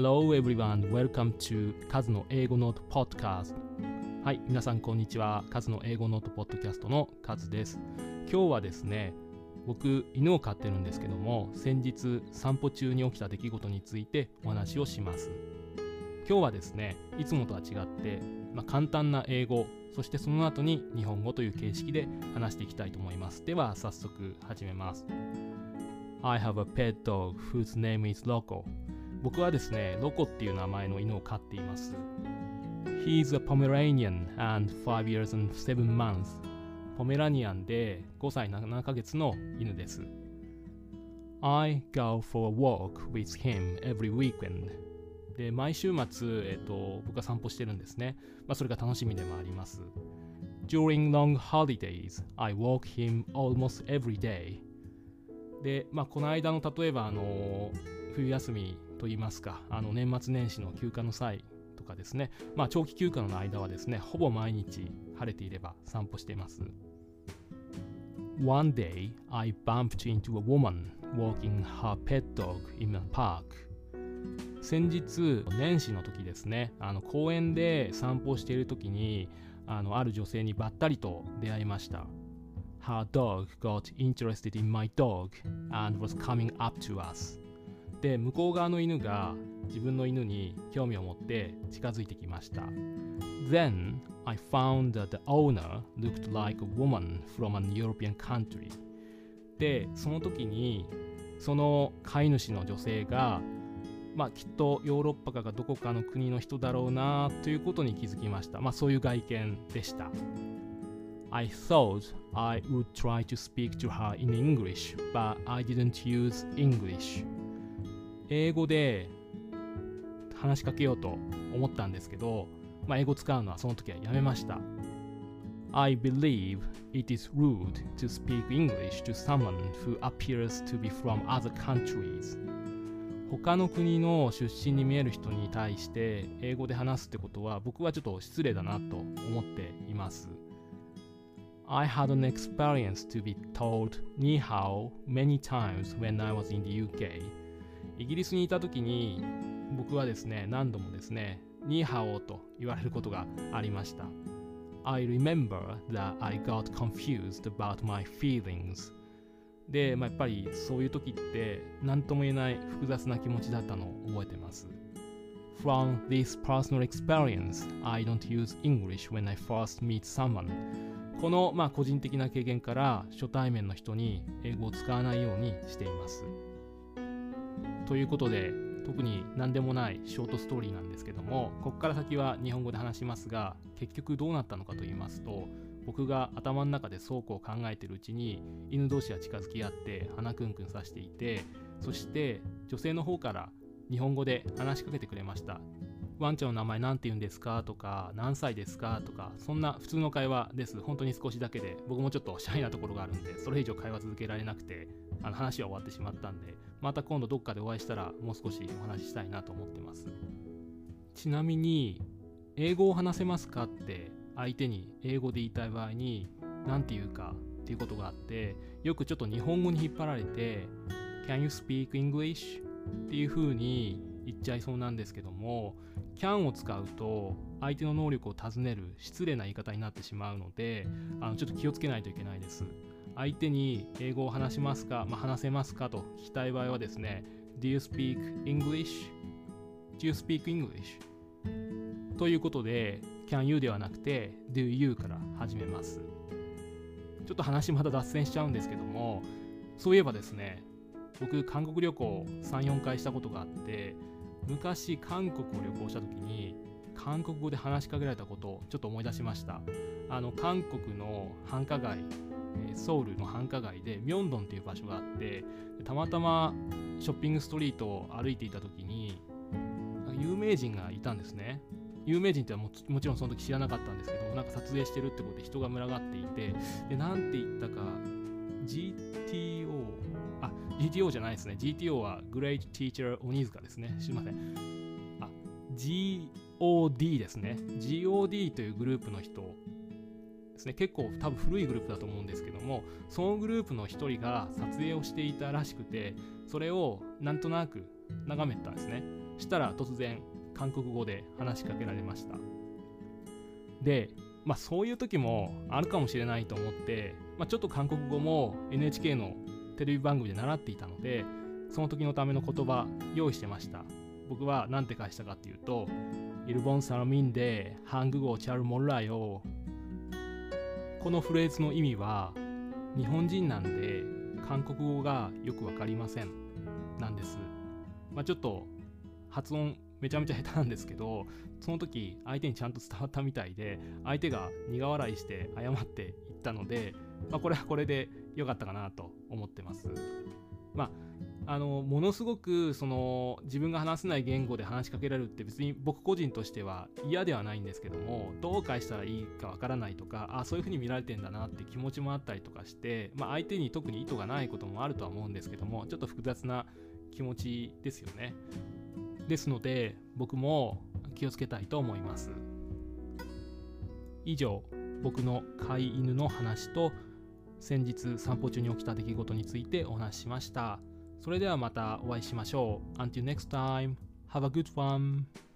Hello everyone, welcome to カズの英語ノートポッドキャスト。はい、皆さんこんにちは。カズの英語ノートポッドキャストのカズです。今日はですね、僕、犬を飼ってるんですけども、先日散歩中に起きた出来事についてお話をします。今日はですね、いつもとは違って、まあ、簡単な英語、そしてその後に日本語という形式で話していきたいと思います。では、早速始めます。I have a pet dog whose name is Loco. 僕はですね、ロコっていう名前の犬を飼っています。He's a Pomeranian and 5 years and 7 months. ポメラニアンで5歳7ヶ月の犬です。I go for a walk with him every weekend. で、毎週末、えっと、僕は散歩してるんですね。まあ、それが楽しみでもあります。During long holidays, I walk him almost every day. で、まあ、この間の例えば、あの冬休みといいますか、あの年末年始の休暇の際とかですね、まあ、長期休暇の間はですね、ほぼ毎日晴れていれば散歩しています。One day, I bumped into a woman walking her pet dog in a park. 先日、年始の時ですね、あの公園で散歩している時にあの、ある女性にばったりと出会いました。Her dog got interested in my dog and was coming up to us. で向こう側の犬が自分の犬に興味を持って近づいてきました Then I found that the owner looked like a woman from an European country でその時にその飼い主の女性がまあきっとヨーロッパかがどこかの国の人だろうなということに気づきましたまあそういう外見でした I thought I would try to speak to her in English, but I didn't use English. 英語で話しかけようと思ったんですけど、まあ、英語使うのはその時はやめました。I believe it is rude to speak English to someone who appears to be from other countries. 他の国の出身に見える人に対して英語で話すってことは僕はちょっと失礼だなと思っています。I had an experience to be told に hao many times when I was in the UK イギリスにいた時に僕はですね何度もですねニーハオと言われることがありました。I remember that I got confused about my feelings. で、まあ、やっぱりそういう時って何とも言えない複雑な気持ちだったのを覚えてます。From this personal experience, I don't use English when I first meet someone. この、まあ、個人的な経験から初対面の人に英語を使わないようにしています。ということで特に何でもないショートストーリーなんですけどもここから先は日本語で話しますが結局どうなったのかと言いますと僕が頭の中で倉庫を考えてるうちに犬同士が近づき合って鼻くんくんさしていてそして女性の方から日本語で話しかけてくれました。ワンちゃんの名前何て言うんですか？とか何歳ですか？とかそんな普通の会話です。本当に少しだけで。僕もちょっとシャイなところがあるんでそれ以上会話続けられなくてあの話は終わってしまったんでまた今度どっかでお会いしたらもう少しお話ししたいなと思ってます。ちなみに英語を話せますか？って相手に英語で言いたい場合に何て言うかっていうことがあってよくちょっと日本語に引っ張られて Can you speak English? っていう風に言っちゃいそうなんですけども can を使うと相手の能力を尋ねる失礼な言い方になってしまうのであのちょっと気をつけないといけないです相手に英語を話しますか、まあ、話せますかと聞きたい場合はですね Do you speak English? Do you speak English? ということで Can you ではなくて Do you から始めますちょっと話また脱線しちゃうんですけどもそういえばですね僕韓国旅行34回したことがあって昔韓国を旅行した時に韓国語で話しかけられたことをちょっと思い出しました。あの韓国の繁華街ソウルの繁華街でミョンドンっていう場所があってたまたまショッピングストリートを歩いていた時に有名人がいたんですね。有名人ってももちろんその時知らなかったんですけどなんか撮影してるってことで人が群がっていてでなんて言ったか GTO GTO じゃないですね。GTO は Great Teacher 鬼塚ですね。すいません。あ GOD ですね。GOD というグループの人ですね。結構多分古いグループだと思うんですけどもそのグループの一人が撮影をしていたらしくてそれをなんとなく眺めてたんですね。したら突然韓国語で話しかけられました。でまあそういう時もあるかもしれないと思って、まあ、ちょっと韓国語も NHK のテレビ番組で習っていたのでその時のための言葉用意してました。僕は何て返したかっていうとイルボンサラミンでハング語チャルモラよ。このフレーズの意味は日本人なんで韓国語がよくわかりません。なんです。まあ、ちょっと発音めちゃめちゃ下手なんですけどその時相手にちゃんと伝わったみたいで相手が苦笑いして謝っていったので、まあ、これはこれで良かったかなと思ってます。まああのものすごくその自分が話せない言語で話しかけられるって別に僕個人としては嫌ではないんですけどもどう返したらいいかわからないとかあそういうふうに見られてんだなって気持ちもあったりとかして、まあ、相手に特に意図がないこともあるとは思うんですけどもちょっと複雑な気持ちですよねですので僕も気をつけたいと思います以上僕の飼い犬の話と先日散歩中に起きた出来事についてお話ししました。それではまたお会いしましょう。Until next time, have a good one!